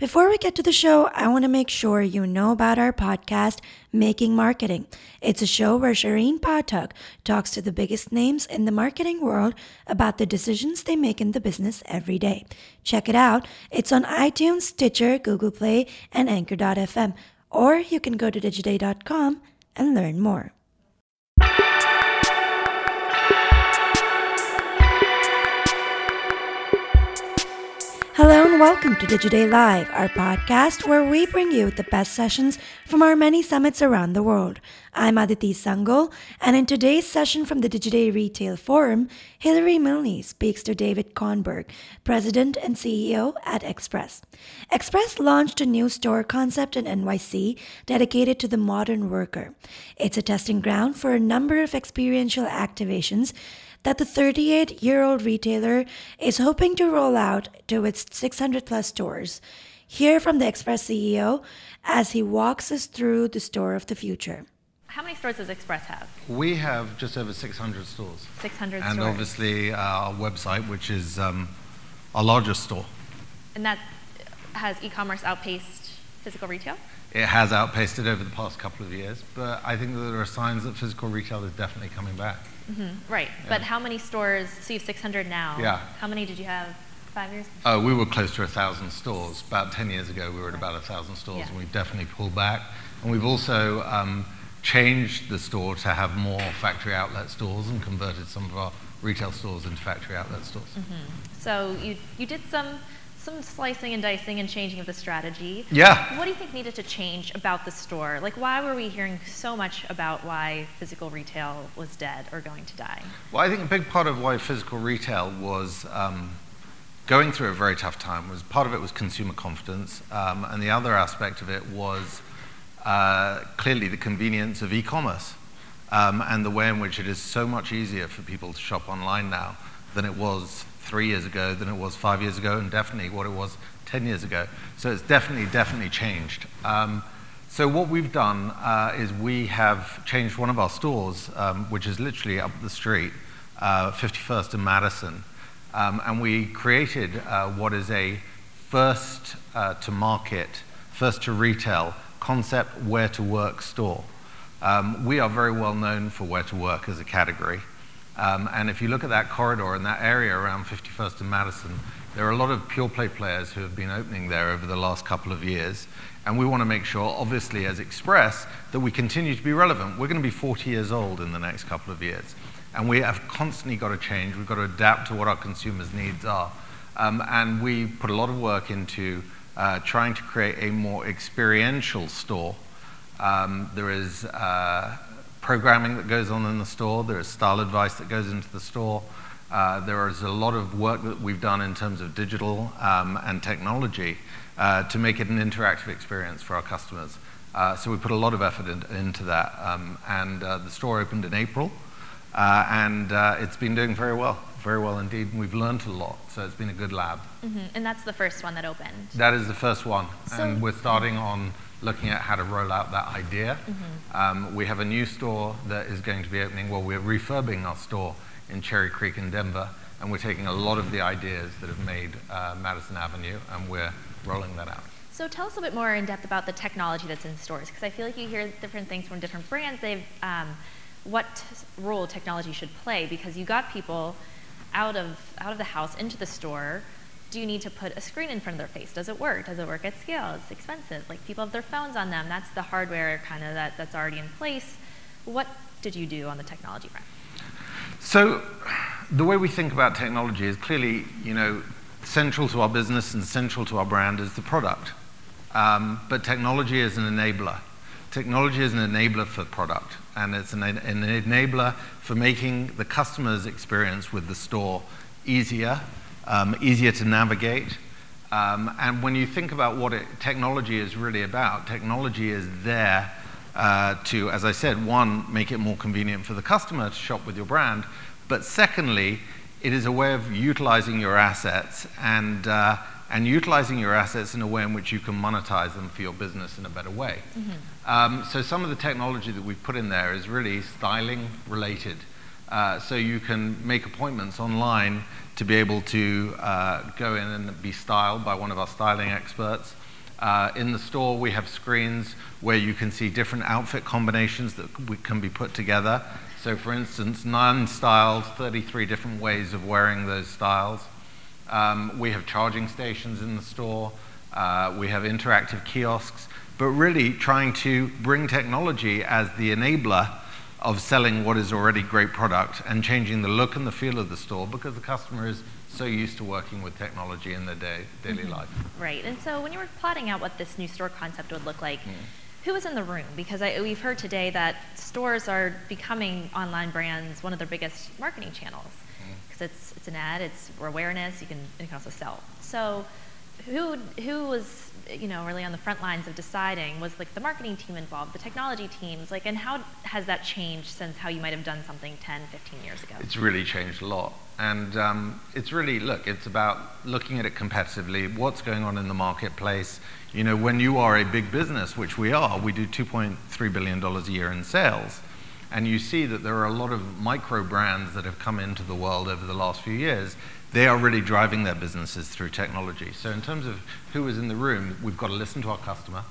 Before we get to the show, I want to make sure you know about our podcast, Making Marketing. It's a show where Shareen Pathak talks to the biggest names in the marketing world about the decisions they make in the business every day. Check it out. It's on iTunes, Stitcher, Google Play, and Anchor.fm. Or you can go to digiday.com and learn more. Hello and welcome to Digiday Live, our podcast where we bring you the best sessions from our many summits around the world. I'm Aditi Sangal, and in today's session from the Digiday Retail Forum, Hilary Milne speaks to David Kornberg, President and CEO at Express. Express launched a new store concept in NYC dedicated to the modern worker. It's a testing ground for a number of experiential activations that the 38 year old retailer is hoping to roll out to its 600 plus stores. Hear from the Express CEO as he walks us through the store of the future. How many stores does Express have? We have just over 600 stores. 600 and stores. obviously our website, which is um, our largest store. And that has e-commerce outpaced physical retail? It has outpaced it over the past couple of years, but I think that there are signs that physical retail is definitely coming back. Mm-hmm. Right. Yeah. But how many stores? So you have 600 now. Yeah. How many did you have five years? Oh, we were close to a thousand stores. About 10 years ago, we were at about a thousand stores, yeah. and we've definitely pulled back. And we've also um, changed the store to have more factory outlet stores and converted some of our retail stores into factory outlet stores. Mm-hmm. So you you did some some slicing and dicing and changing of the strategy. Yeah. What do you think needed to change about the store? Like, why were we hearing so much about why physical retail was dead or going to die? Well, I think a big part of why physical retail was um, going through a very tough time was part of it was consumer confidence, um, and the other aspect of it was uh, clearly the convenience of e-commerce um, and the way in which it is so much easier for people to shop online now than it was three years ago than it was five years ago, and definitely what it was 10 years ago. So it's definitely, definitely changed. Um, so what we've done uh, is we have changed one of our stores, um, which is literally up the street, uh, 51st and Madison, um, and we created uh, what is a first uh, to market, first to retail concept wear to work store. Um, we are very well known for wear to work as a category. Um, and if you look at that corridor and that area around 51st and Madison, there are a lot of pure play players who have been opening there over the last couple of years. And we want to make sure, obviously, as Express, that we continue to be relevant. We're going to be 40 years old in the next couple of years. And we have constantly got to change. We've got to adapt to what our consumers' needs are. Um, and we put a lot of work into uh, trying to create a more experiential store. Um, there is uh, programming that goes on in the store, there is style advice that goes into the store. Uh, there is a lot of work that we've done in terms of digital um, and technology uh, to make it an interactive experience for our customers. Uh, so we put a lot of effort in, into that. Um, and uh, the store opened in April, uh, and uh, it's been doing very well, very well indeed. And we've learned a lot, so it's been a good lab. Mm-hmm. And that's the first one that opened? That is the first one. So and we're starting on looking at how to roll out that idea. Mm-hmm. Um, we have a new store that is going to be opening. Well, we're refurbing our store in Cherry Creek in Denver, and we're taking a lot of the ideas that have made uh, Madison Avenue, and we're rolling that out. So tell us a bit more in depth about the technology that's in stores, because I feel like you hear different things from different brands. They've um, what role technology should play, because you got people out of out of the house into the store do you need to put a screen in front of their face? Does it work? Does it work at scale? It's expensive. Like people have their phones on them. That's the hardware kind of that, that's already in place. What did you do on the technology front? So the way we think about technology is clearly, you know, central to our business and central to our brand is the product. Um, but technology is an enabler. Technology is an enabler for product, and it's an, an enabler for making the customer's experience with the store easier um, easier to navigate. Um, and when you think about what it, technology is really about, technology is there uh, to, as I said, one, make it more convenient for the customer to shop with your brand, but secondly, it is a way of utilizing your assets and, uh, and utilizing your assets in a way in which you can monetize them for your business in a better way. Mm-hmm. Um, so some of the technology that we've put in there is really styling related. Uh, so you can make appointments online to be able to uh, go in and be styled by one of our styling experts. Uh, in the store, we have screens where you can see different outfit combinations that can be put together. So, for instance, nine styles, 33 different ways of wearing those styles. Um, we have charging stations in the store. Uh, we have interactive kiosks, but really trying to bring technology as the enabler of selling what is already great product and changing the look and the feel of the store because the customer is so used to working with technology in their day, daily mm-hmm. life. Right. And so when you were plotting out what this new store concept would look like, mm. who was in the room? Because I, we've heard today that stores are becoming online brands one of their biggest marketing channels because mm. it's, it's an ad, it's awareness, you can, you can also sell. So who, who was you know, really on the front lines of deciding was like the marketing team involved, the technology teams, like, and how has that changed since how you might have done something 10, 15 years ago? It's really changed a lot. And um, it's really, look, it's about looking at it competitively, what's going on in the marketplace. You know, when you are a big business, which we are, we do $2.3 billion a year in sales. And you see that there are a lot of micro brands that have come into the world over the last few years they are really driving their businesses through technology. So, in terms of who is in the room, we've got to listen to our customer.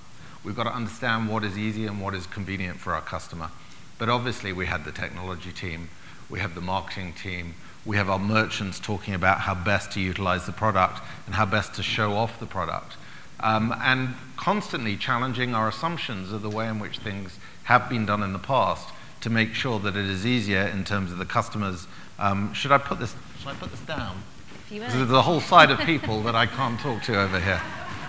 We've got to understand what is easy and what is convenient for our customer. But obviously, we had the technology team, we have the marketing team, we have our merchants talking about how best to utilize the product and how best to show off the product. Um, and constantly challenging our assumptions of the way in which things have been done in the past to make sure that it is easier in terms of the customers. Um, should I put this should I put this down? There's a whole side of people that I can't talk to over here.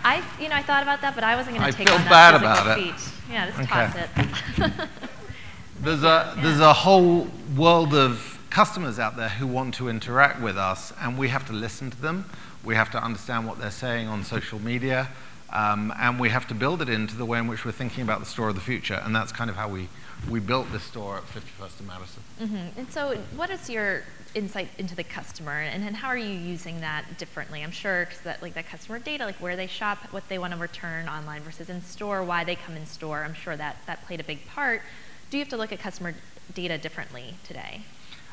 I, you know, I thought about that, but I wasn't going to take feel on bad about it. Feet. Yeah, just okay. toss it. there's a yeah. there's a whole world of customers out there who want to interact with us, and we have to listen to them. We have to understand what they're saying on social media, um, and we have to build it into the way in which we're thinking about the store of the future. And that's kind of how we we built this store at 51st and Madison. Mm-hmm. And so, what is your insight into the customer, and, and how are you using that differently? I'm sure because that like that customer data, like where they shop, what they want to return online versus in store, why they come in store. I'm sure that that played a big part. Do you have to look at customer data differently today?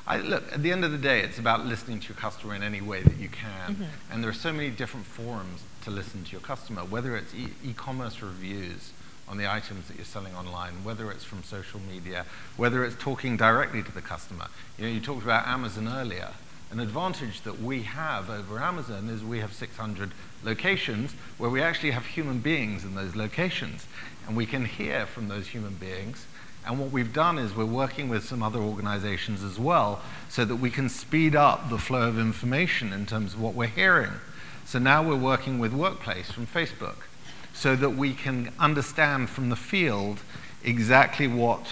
I, look, at the end of the day, it's about listening to your customer in any way that you can. Mm-hmm. And there are so many different forums to listen to your customer, whether it's e- commerce reviews, on the items that you're selling online, whether it's from social media, whether it's talking directly to the customer. You know, you talked about Amazon earlier. An advantage that we have over Amazon is we have 600 locations where we actually have human beings in those locations. And we can hear from those human beings. And what we've done is we're working with some other organizations as well so that we can speed up the flow of information in terms of what we're hearing. So now we're working with Workplace from Facebook so that we can understand from the field exactly what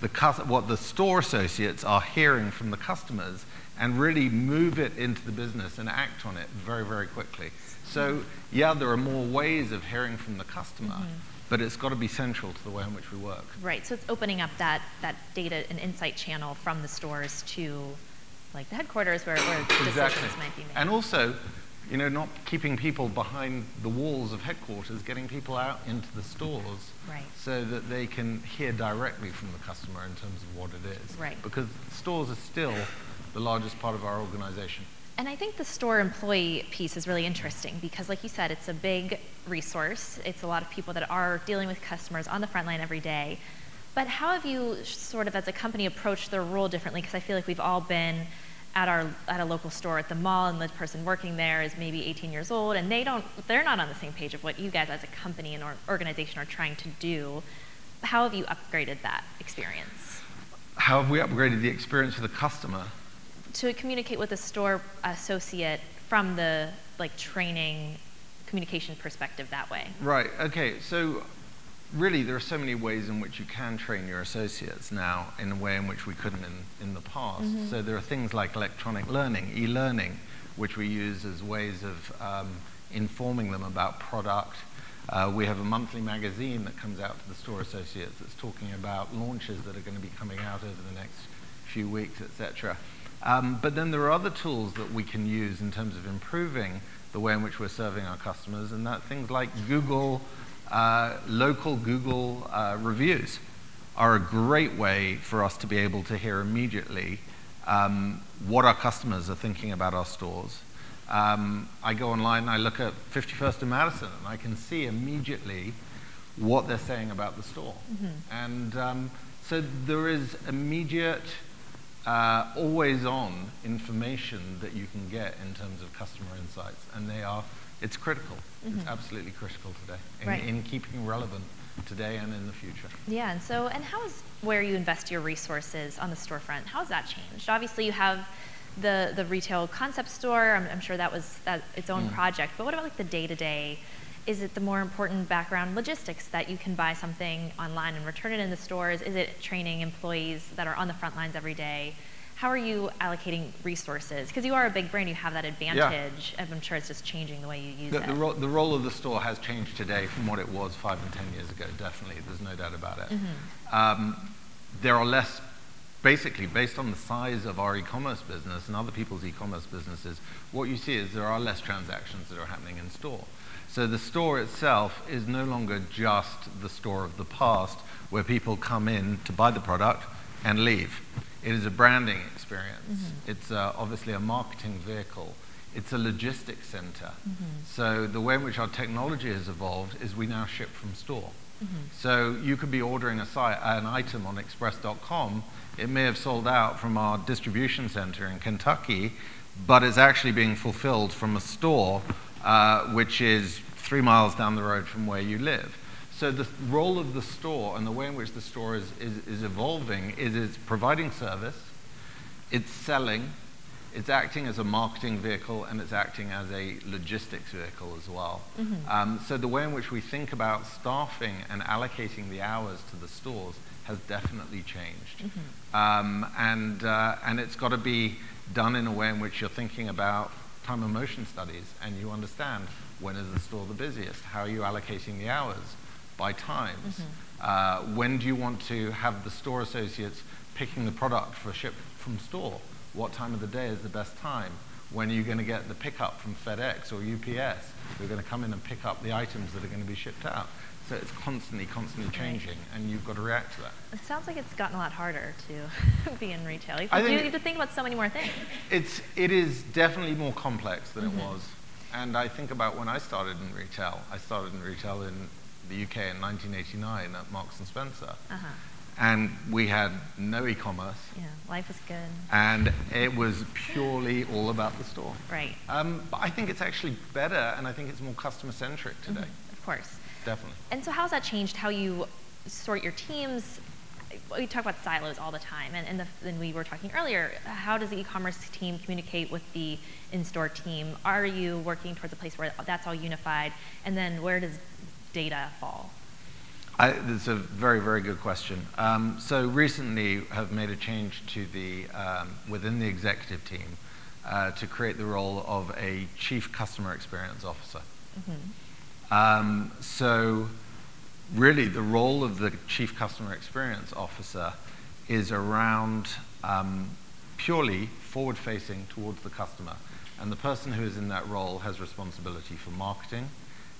the, what the store associates are hearing from the customers and really move it into the business and act on it very, very quickly. So, yeah, there are more ways of hearing from the customer, mm-hmm. but it's got to be central to the way in which we work. Right. So it's opening up that, that data and insight channel from the stores to like the headquarters where, where decisions might be made. And also, you know, not keeping people behind the walls of headquarters, getting people out into the stores right. so that they can hear directly from the customer in terms of what it is. Right. Because stores are still the largest part of our organization. And I think the store employee piece is really interesting because, like you said, it's a big resource. It's a lot of people that are dealing with customers on the front line every day. But how have you, sort of, as a company, approached their role differently? Because I feel like we've all been at our at a local store at the mall and the person working there is maybe 18 years old and they don't they're not on the same page of what you guys as a company and or organization are trying to do. How have you upgraded that experience? How have we upgraded the experience for the customer? To communicate with the store associate from the like training communication perspective that way. Right okay so really, there are so many ways in which you can train your associates now in a way in which we couldn't in, in the past. Mm-hmm. So there are things like electronic learning, e learning, which we use as ways of um, informing them about product. Uh, we have a monthly magazine that comes out to the store associates that's talking about launches that are going to be coming out over the next few weeks, etc. Um, but then there are other tools that we can use in terms of improving the way in which we're serving our customers, and that things like Google uh, local Google uh, reviews are a great way for us to be able to hear immediately um, what our customers are thinking about our stores. Um, I go online and I look at 51st and Madison, and I can see immediately what they're saying about the store. Mm-hmm. And um, so there is immediate, uh, always on information that you can get in terms of customer insights, and they are, it's critical. Mm-hmm. It's absolutely critical today in, right. in keeping relevant today and in the future. Yeah, and so, and how is where you invest your resources on the storefront, how has that changed? Obviously, you have the, the retail concept store, I'm, I'm sure that was that, its own mm. project, but what about like the day to day? Is it the more important background logistics that you can buy something online and return it in the stores? Is it training employees that are on the front lines every day? How are you allocating resources? Because you are a big brand, you have that advantage. Yeah. I'm sure it's just changing the way you use the, it. The, ro- the, role of the store has changed today from what it was five and ten years ago, definitely. There's no doubt about it. Mm-hmm. Um, there are less, basically, based on the size of our e commerce business and other people's e commerce businesses, what you see is there are less transactions that are happening in store. So the store itself is no longer just the store of the past where people come in to buy the product and leave. It is a branding experience. Mm-hmm. It's uh, obviously a marketing vehicle. It's a logistics center. Mm-hmm. So the way in which our technology has evolved is we now ship from store. Mm-hmm. So you could be ordering a site, an item on express.com. It may have sold out from our distribution center in Kentucky, but it's actually being fulfilled from a store uh, which is three miles down the road from where you live. So the role of the store and the way in which the store is, is, is evolving is it's providing service, it's selling, it's acting as a marketing vehicle, and it's acting as a logistics vehicle as well. Mm-hmm. Um, so the way in which we think about staffing and allocating the hours to the stores has definitely changed. Mm-hmm. Um, and, uh, and it's got to be done in a way in which you're thinking about time and motion studies and you understand when is the store the busiest, how are you allocating the hours, by times. Mm-hmm. Uh, when do you want to have the store associates picking the product for ship from store? What time of the day is the best time? When are you going to get the pickup from FedEx or UPS who are going to come in and pick up the items that are going to be shipped out? So it's constantly, constantly changing, and you've got to react to that. It sounds like it's gotten a lot harder to be in retail. You have, to, you to think about so many more things. It's, it is definitely more complex than mm-hmm. it was. And I think about when I started in retail. I started in retail in the UK in 1989 at Marks and Spencer. Uh-huh. And we had no e-commerce. Yeah, life was good. And it was purely all about the store. Right. Um, but I think it's actually better, and I think it's more customer-centric today. Mm-hmm. Of course. Definitely. And so how's that changed how you sort your teams? We talk about silos all the time, and, and, the, and we were talking earlier. How does the e-commerce team communicate with the in-store team? Are you working towards a place where that's all unified? And then where does data fall? I, that's a very, very good question. Um, so recently, have made a change to the um, within the executive team uh, to create the role of a chief customer experience officer. Mm-hmm. Um, so, really, the role of the chief customer experience officer is around um, purely forward-facing towards the customer, and the person who is in that role has responsibility for marketing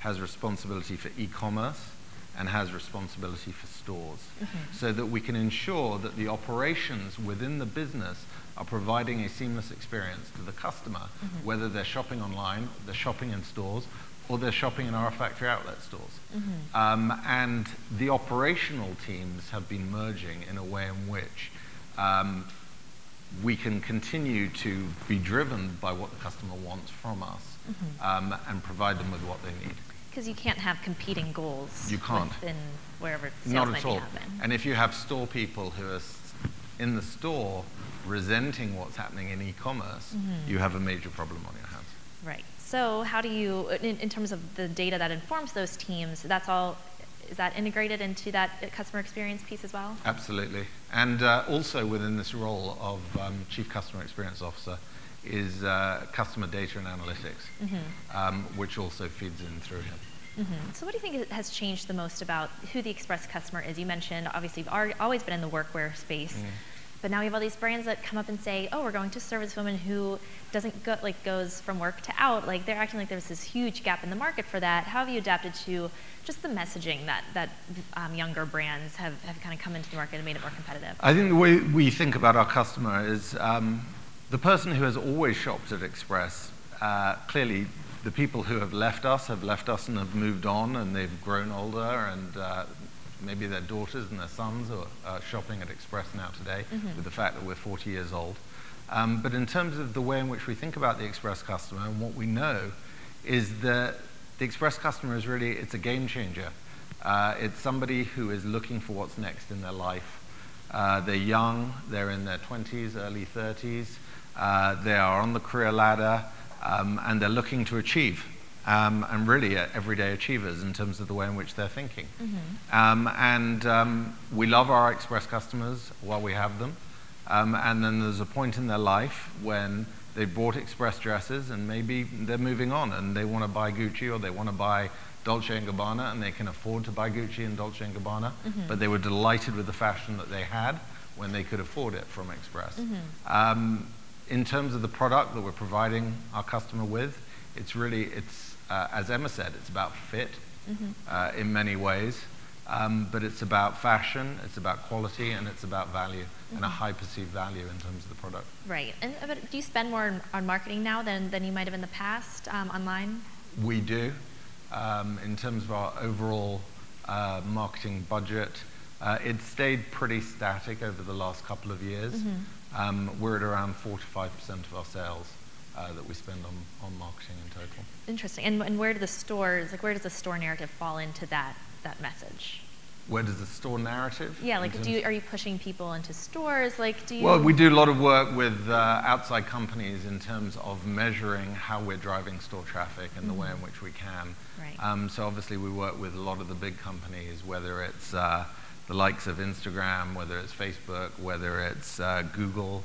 has responsibility for e-commerce and has responsibility for stores mm-hmm. so that we can ensure that the operations within the business are providing a seamless experience to the customer, mm-hmm. whether they're shopping online, they're shopping in stores, or they're shopping in our factory outlet stores. Mm-hmm. Um, and the operational teams have been merging in a way in which um, we can continue to be driven by what the customer wants from us mm-hmm. um, and provide them with what they need. Because you can't have competing goals. You can't. Within wherever sales Not at all. Happen. And if you have store people who are in the store resenting what's happening in e-commerce, mm-hmm. you have a major problem on your hands. Right. So how do you, in, in terms of the data that informs those teams, that's all is that integrated into that customer experience piece as well? Absolutely. And uh, also within this role of um, Chief Customer Experience Officer, is uh, customer data and analytics, mm-hmm. um, which also feeds in through him. Mm-hmm. So, what do you think has changed the most about who the Express customer is? You mentioned obviously you've always been in the workwear space. Mm. But now we have all these brands that come up and say, "Oh, we're going to serve this woman who doesn't go like goes from work to out." Like they're acting like there's this huge gap in the market for that. How have you adapted to just the messaging that that um, younger brands have, have kind of come into the market and made it more competitive? I think the way we think about our customer is um, the person who has always shopped at Express. Uh, clearly, the people who have left us have left us and have moved on, and they've grown older, and uh, maybe their daughters and their sons are shopping at Express now today mm-hmm. with the fact that we're 40 years old. Um, but in terms of the way in which we think about the Express customer and what we know is that the Express customer is really, it's a game changer. Uh, it's somebody who is looking for what's next in their life. Uh, they're young, they're in their 20s, early 30s, uh, they are on the career ladder, um, and they're looking to achieve um, and really uh, everyday achievers in terms of the way in which they're thinking. Mm-hmm. Um, and um, we love our Express customers while we have them. Um, and then there's a point in their life when they bought Express dresses and maybe they're moving on and they want to buy Gucci or they want to buy Dolce & Gabbana and they can afford to buy Gucci and Dolce & Gabbana, mm-hmm. but they were delighted with the fashion that they had when they could afford it from Express. Mm-hmm. In terms of the product that we're providing our customer with, it's really, it's uh, as Emma said, it's about fit mm-hmm. uh, in many ways, um, but it's about fashion, it's about quality, and it's about value mm-hmm. and a mm-hmm. high perceived value in terms of the product. Right. And uh, do you spend more on marketing now than, than you might have in the past um, online? We do. Um, in terms of our overall uh, marketing budget, uh, it's stayed pretty static over the last couple of years. Mm-hmm. Um, we're at around 4 to 5% of our sales uh, that we spend on, on marketing in total. Interesting. And, and where do the stores, like where does the store narrative fall into that, that message? Where does the store narrative? Yeah, like do you, are you pushing people into stores? Like do you? Well, we do a lot of work with uh, outside companies in terms of measuring how we're driving store traffic and mm-hmm. the way in which we can. Right. Um, so obviously we work with a lot of the big companies, whether it's uh, the likes of Instagram, whether it's Facebook, whether it's uh, Google.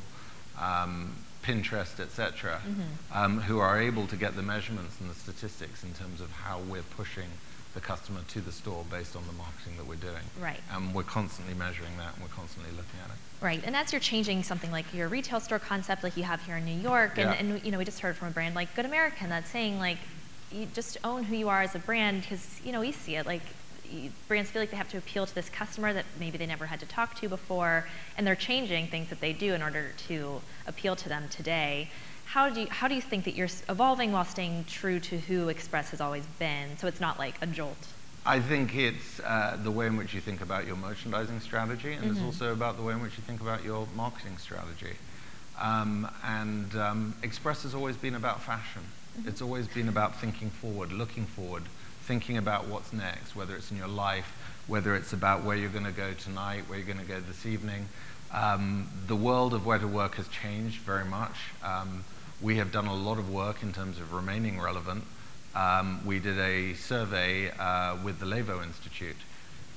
Um, Pinterest, etc., mm-hmm. um, who are able to get the measurements and the statistics in terms of how we're pushing the customer to the store based on the marketing that we're doing. Right. And we're constantly measuring that and we're constantly looking at it. Right. And as you're changing something like your retail store concept like you have here in New York and, yeah. and you know we just heard from a brand like Good American that's saying like you just own who you are as a brand because you know we see it like brands feel like they have to appeal to this customer that maybe they never had to talk to before, and they're changing things that they do in order to appeal to them today. How do you, how do you think that you're evolving while staying true to who Express has always been, so it's not like a jolt? I think it's uh, the way in which you think about your merchandising strategy, and mm-hmm. it's also about the way in which you think about your marketing strategy. Um, and um, Express has always been about fashion. Mm-hmm. It's always been about thinking forward, looking forward, thinking about what's next, whether it's in your life, whether it's about where you're going to go tonight, where you're going to go this evening. Um, the world of wear to work has changed very much. Um, we have done a lot of work in terms of remaining relevant. Um, we did a survey uh, with the Levo Institute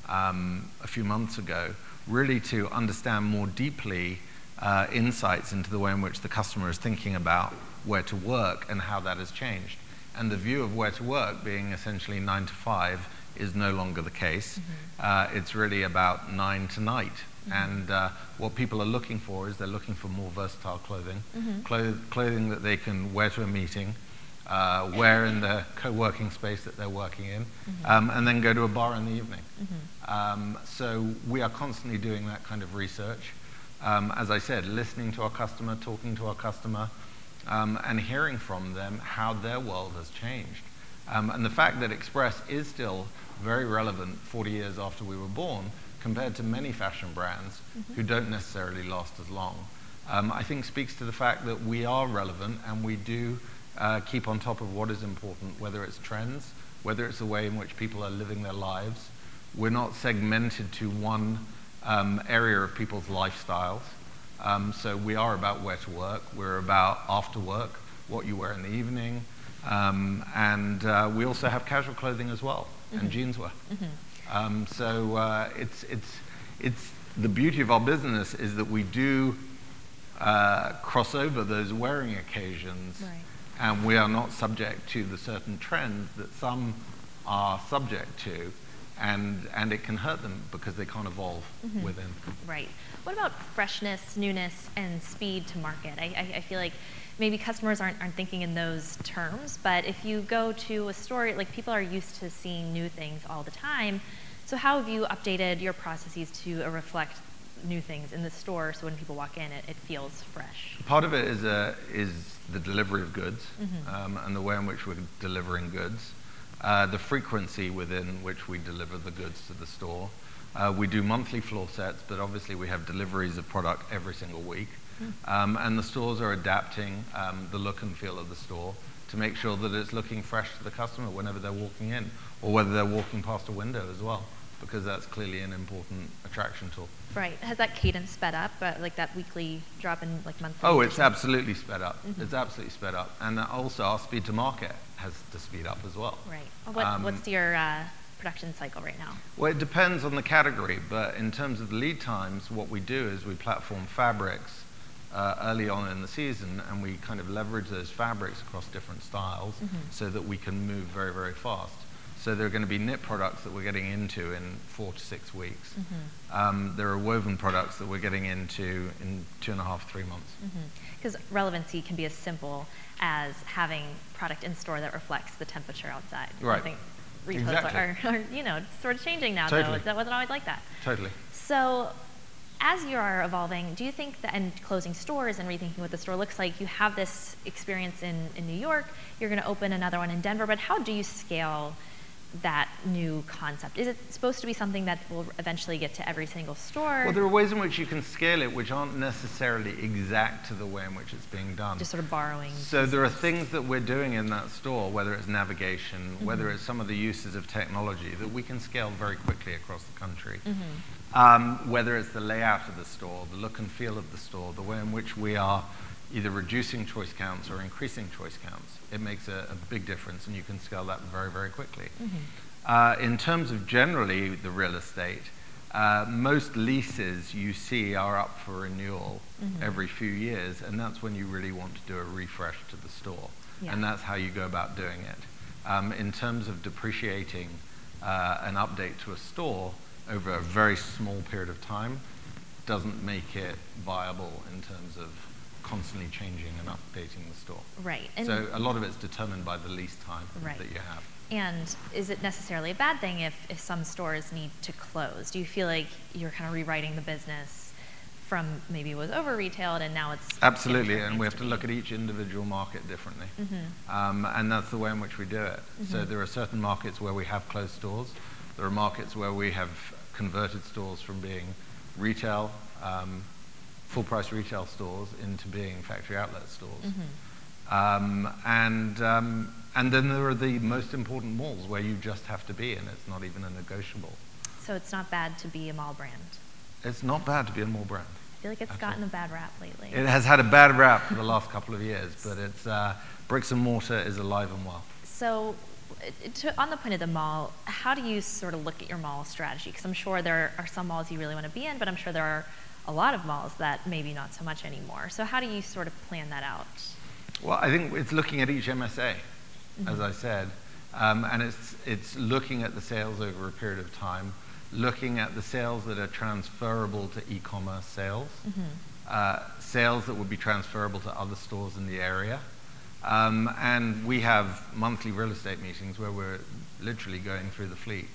um, a few months ago, really to understand more deeply uh, insights into the way in which the customer is thinking about wear to work and how that has changed. And the view of wear to work being essentially nine to five is no longer the case. Mm-hmm. Uh, it's really about nine to night. Mm-hmm. And uh, what people are looking for is they're looking for more versatile clothing, mm-hmm. Clo- clothing that they can wear to a meeting, uh, wear in the co working space that they're working in, mm-hmm. um, and then go to a bar in the evening. Mm-hmm. Um, so we are constantly doing that kind of research. Um, as I said, listening to our customer, talking to our customer, um, and hearing from them how their world has changed. Um, and the fact that Express is still very relevant 40 years after we were born compared to many fashion brands mm-hmm. who don't necessarily last as long, um, I think speaks to the fact that we are relevant and we do uh, keep on top of what is important, whether it's trends, whether it's the way in which people are living their lives. We're not segmented to one um, area of people's lifestyles. Um, so we are about wear to work. We're about after work, what you wear in the evening. Um, and uh, we also have casual clothing as well, mm-hmm. and jeanswear. Mm-hmm. Um, so uh, it's, it's, it's the beauty of our business is that we do uh, cross over those wearing occasions, right. and we are not subject to the certain trends that some are subject to. And, and it can hurt them because they can't evolve within. Right. What about freshness, newness, and speed to market? I, I, I feel like maybe customers aren't, aren't thinking in those terms, but if you go to a store, like people are used to seeing new things all the time. So how have you updated your processes to reflect new things in the store so when people walk in, it, it feels fresh? Part of it is, uh, is the delivery of goods um, and the way in which we're delivering goods, uh, the frequency within which we deliver the goods to the store. Uh, we do monthly floor sets, but obviously we have deliveries of product every single week. Um, and the stores are adapting um, the look and feel of the store to make sure that it's looking fresh to the customer whenever they're walking in, or whether they're walking past a window as well, because that's clearly an important attraction tool. Right. Has that cadence sped up, uh, like that weekly drop in like monthly? Oh, it's absolutely sped up. It's absolutely sped up. And also our speed to market has to speed up as well. Right. What, Um, what's your uh, production cycle right now? Well, it depends on the category, but in terms of the lead times, what we do is we platform fabrics uh, early on in the season, and we kind of leverage those fabrics across different styles so that we can move very, very fast. So there are going to be knit products that we're getting into in four to six weeks. Um, there are woven products that we're getting into in two and a half, three months. Because relevancy can be as simple as having product in store that reflects the temperature outside. I Right. think retailers Exactly. are, are, you know, sort of changing now, Totally. though. That wasn't always like that. Totally. So, as you are evolving, do you think that, and closing stores and rethinking what the store looks like, you have this experience in, in New York, you're going to open another one in Denver, but how do you scale that new concept? Is it supposed to be something that will eventually get to every single store? Well, there are ways in which you can scale it which aren't necessarily exact to the way in which it's being done. just sort of borrowing. So there are things that we're doing in that store, whether it's navigation, whether it's some of the uses of technology, that we can scale very quickly across the country. Um, whether it's the layout of the store, the look and feel of the store, the way in which we are either reducing choice counts or increasing choice counts, it makes a, a big difference, and you can scale that very, very quickly. Uh, in terms of generally the real estate, uh, most leases you see are up for renewal every few years, and that's when you really want to do a refresh to the store. Yeah. And that's how you go about doing it. Um, in terms of depreciating uh, an update to a store over a very small period of time, doesn't make it viable in terms of constantly changing and updating the store. Right. And so a lot of it's determined by the lease time Right. that you have. And is it necessarily a bad thing if, if some stores need to close? Do you feel like you're kind of rewriting the business from maybe it was over retailed and now it's Absolutely, and we have to look at each individual market differently. Mm-hmm. Um, and that's the way in which we do it. So there are certain markets where we have closed stores. There are markets where we have converted stores from being retail, um, full price retail stores into being factory outlet stores. Mm-hmm. Um, and, um, and then there are the most important malls where you just have to be, and it's not even a negotiable. So it's not bad to be a mall brand. It's not bad to be a mall brand. I feel like it's gotten all. a bad rap lately. It has had a bad rap for the last couple of years, but it's uh, bricks and mortar is alive and well. So, to, on the point of the mall, how do you sort of look at your mall strategy? Because I'm sure there are some malls you really want to be in, but I'm sure there are a lot of malls that maybe not so much anymore. So, how do you sort of plan that out? Well, I think it's looking at each MSA, as I said, um, and it's it's looking at the sales over a period of time, looking at the sales that are transferable to e-commerce sales, uh, sales that would be transferable to other stores in the area. Um, and we have monthly real estate meetings where we're literally going through the fleet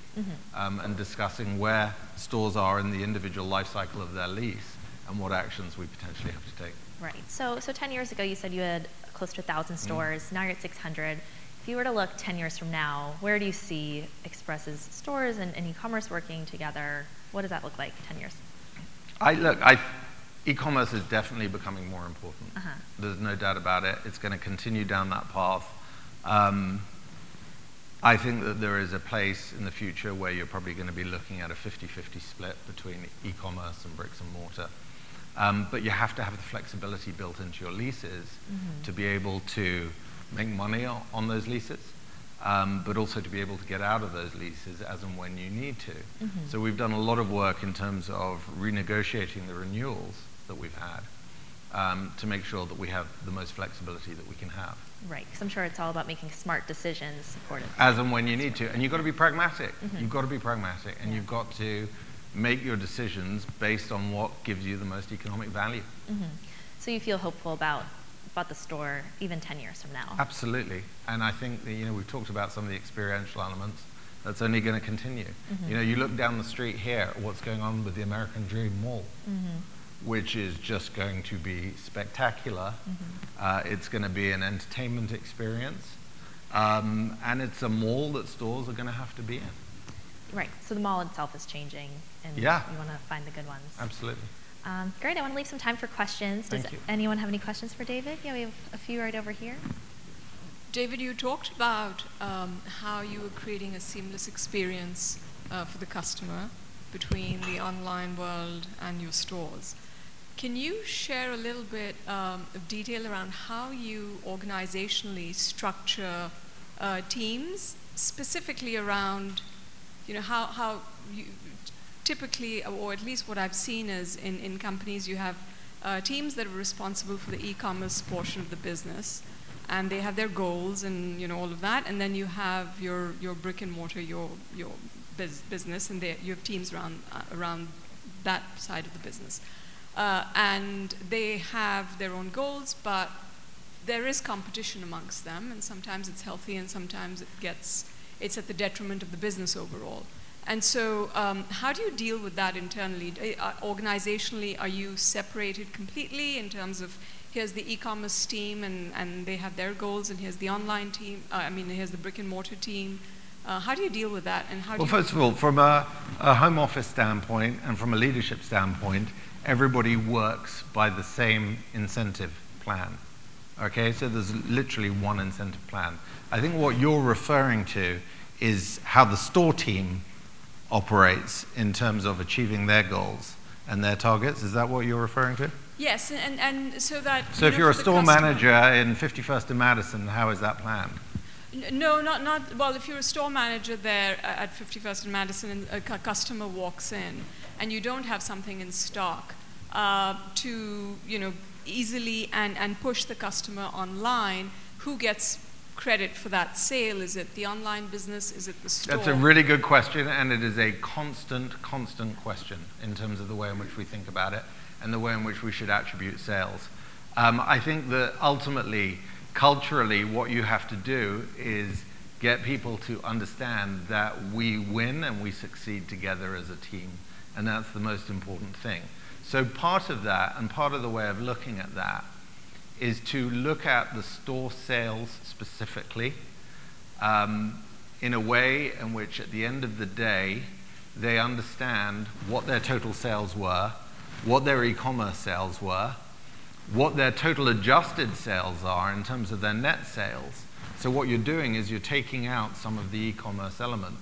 um, and discussing where stores are in the individual life cycle of their lease and what actions we potentially have to take. Right. So, so 10 years ago, you said you had close to 1,000 Mm. stores. Now you're at 600. If you were to look 10 years from now, where do you see Express's stores and, and e-commerce working together? What does that look like 10 years? I look, I, e-commerce is definitely becoming more important. Uh-huh. There's no doubt about it. It's going to continue down that path. Um, I think that there is a place in the future where you're probably going to be looking at a 50-50 split between e-commerce and bricks and mortar. Um, but you have to have the flexibility built into your leases to be able to make money o- on those leases, um, but also to be able to get out of those leases as and when you need to. So we've done a lot of work in terms of renegotiating the renewals that we've had um, to make sure that we have the most flexibility that we can have. Right, because I'm sure it's all about making smart decisions supportive. As and when you need to. And you've got to be pragmatic. Mm-hmm. You've got to be pragmatic. And Yeah. you've got to make your decisions based on what gives you the most economic value. Mm-hmm. So you feel hopeful about, about the store even 10 years from now? Absolutely. And I think that, you know, we've talked about some of the experiential elements. That's only going to continue. Mm-hmm. You know, you look down the street here at what's going on with the American Dream Mall, which is just going to be spectacular. Uh, it's going to be an entertainment experience. Um, and it's a mall that stores are going to have to be in. Right, so the mall itself is changing, and Yeah. you want to find the good ones. Absolutely. Um, great, I want to leave some time for questions. Does Thank you. anyone have any questions for David? Yeah, we have a few right over here. David, you talked about um, how you were creating a seamless experience uh, for the customer between the online world and your stores. Can you share a little bit um, of detail around how you organizationally structure uh, teams, specifically around, you know, how, how you typically, or at least what I've seen is in, in companies, you have uh, teams that are responsible for the e-commerce portion of the business, and they have their goals and you know all of that, and then you have your your brick and mortar, your your bus- business, and they, you have teams around uh, around that side of the business, uh, and they have their own goals, but there is competition amongst them, and sometimes it's healthy, and sometimes it gets it's at the detriment of the business overall. And so, um, how do you deal with that internally? Uh, organizationally, are you separated completely in terms of here's the e-commerce team and, and they have their goals, and here's the online team? Uh, I mean, here's the brick and mortar team. Uh, how do you deal with that? And how Well, do you first of all, from a, a home office standpoint and from a leadership standpoint, everybody works by the same incentive plan. Okay, so there's literally one incentive plan. I think what you're referring to is how the store team operates in terms of achieving their goals and their targets. Is that what you're referring to? Yes, and, and, so that. So if know, you're a store customer- manager in 51st and Madison, how is that planned? No, not, not, well, if you're a store manager there at 51st and Madison and a customer walks in and you don't have something in stock uh, to, you know, easily and, and push the customer online, who gets credit for that sale? Is it the online business? Is it the store? That's a really good question, and it is a constant, constant question in terms of the way in which we think about it and the way in which we should attribute sales. Um, I think that ultimately, culturally, what you have to do is get people to understand that we win and we succeed together as a team, and that's the most important thing. So, part of that, and part of the way of looking at that, is to look at the store sales specifically um, in a way in which, at the end of the day, they understand what their total sales were, what their e commerce sales were, what their total adjusted sales are in terms of their net sales. So, what you're doing is you're taking out some of the e commerce element.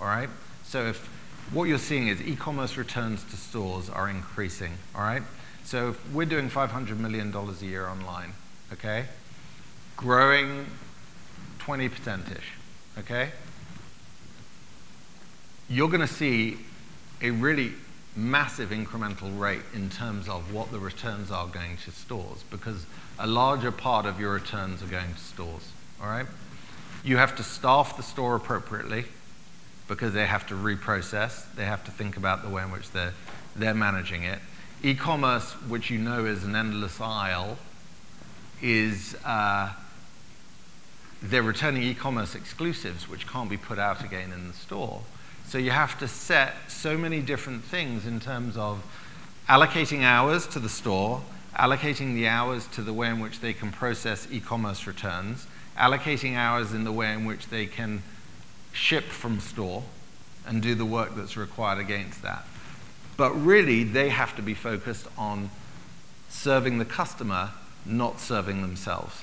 All right? So, if what you're seeing is e commerce returns to stores are increasing. All right? So, if we're doing $500 million a year online, okay? Growing 20%ish, okay? You're going to see a really massive incremental rate in terms of what the returns are going to stores because a larger part of your returns are going to stores, all right? You have to staff the store appropriately because they have to reprocess, they have to think about the way in which they're, they're managing it. E commerce, which you know is an endless aisle, is uh, they're returning e commerce exclusives which can't be put out again in the store. So you have to set so many different things in terms of allocating hours to the store, allocating the hours to the way in which they can process e commerce returns, allocating hours in the way in which they can ship from store and do the work that's required against that. But really, they have to be focused on serving the customer, not serving themselves.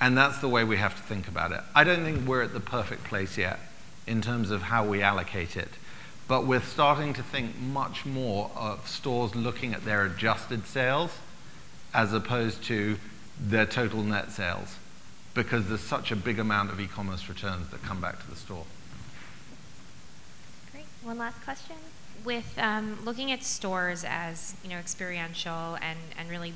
And that's the way we have to think about it. I don't think we're at the perfect place yet in terms of how we allocate it. But we're starting to think much more of stores looking at their adjusted sales as opposed to their total net sales because there's such a big amount of e commerce returns that come back to the store. Great. One last question. With um, looking at stores as you know experiential and, and really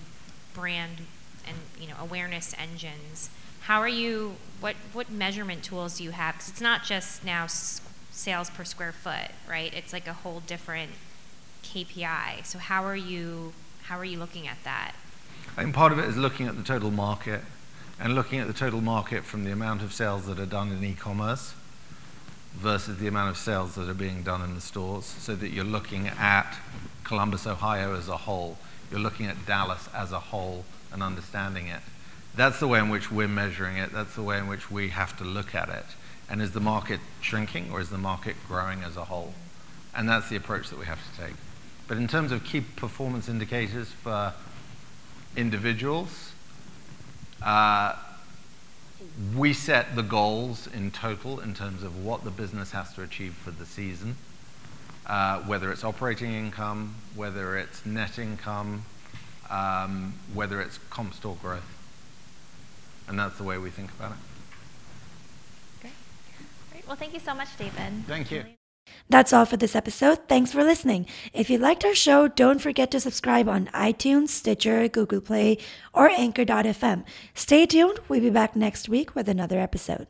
brand and you know awareness engines, how are you? What what measurement tools do you have? Because it's not just now sales per square foot, right? It's like a whole different KPI. So how are you how are you looking at that? I think part of it is looking at the total market and looking at the total market from the amount of sales that are done in e-commerce versus the amount of sales that are being done in the stores so that you're looking at Columbus, Ohio as a whole. You're looking at Dallas as a whole and understanding it. That's the way in which we're measuring it. That's the way in which we have to look at it. And is the market shrinking or is the market growing as a whole? And that's the approach that we have to take. But in terms of key performance indicators for individuals, uh, we set the goals in total in terms of what the business has to achieve for the season, uh, whether it's operating income, whether it's net income, um, whether it's comp store growth. And that's the way we think about it. Great. Great. Well, thank you so much, David. Thank you. That's all for this episode. Thanks for listening. If you liked our show, don't forget to subscribe on iTunes, Stitcher, Google Play, or Anchor.fm. Stay tuned. We'll be back next week with another episode.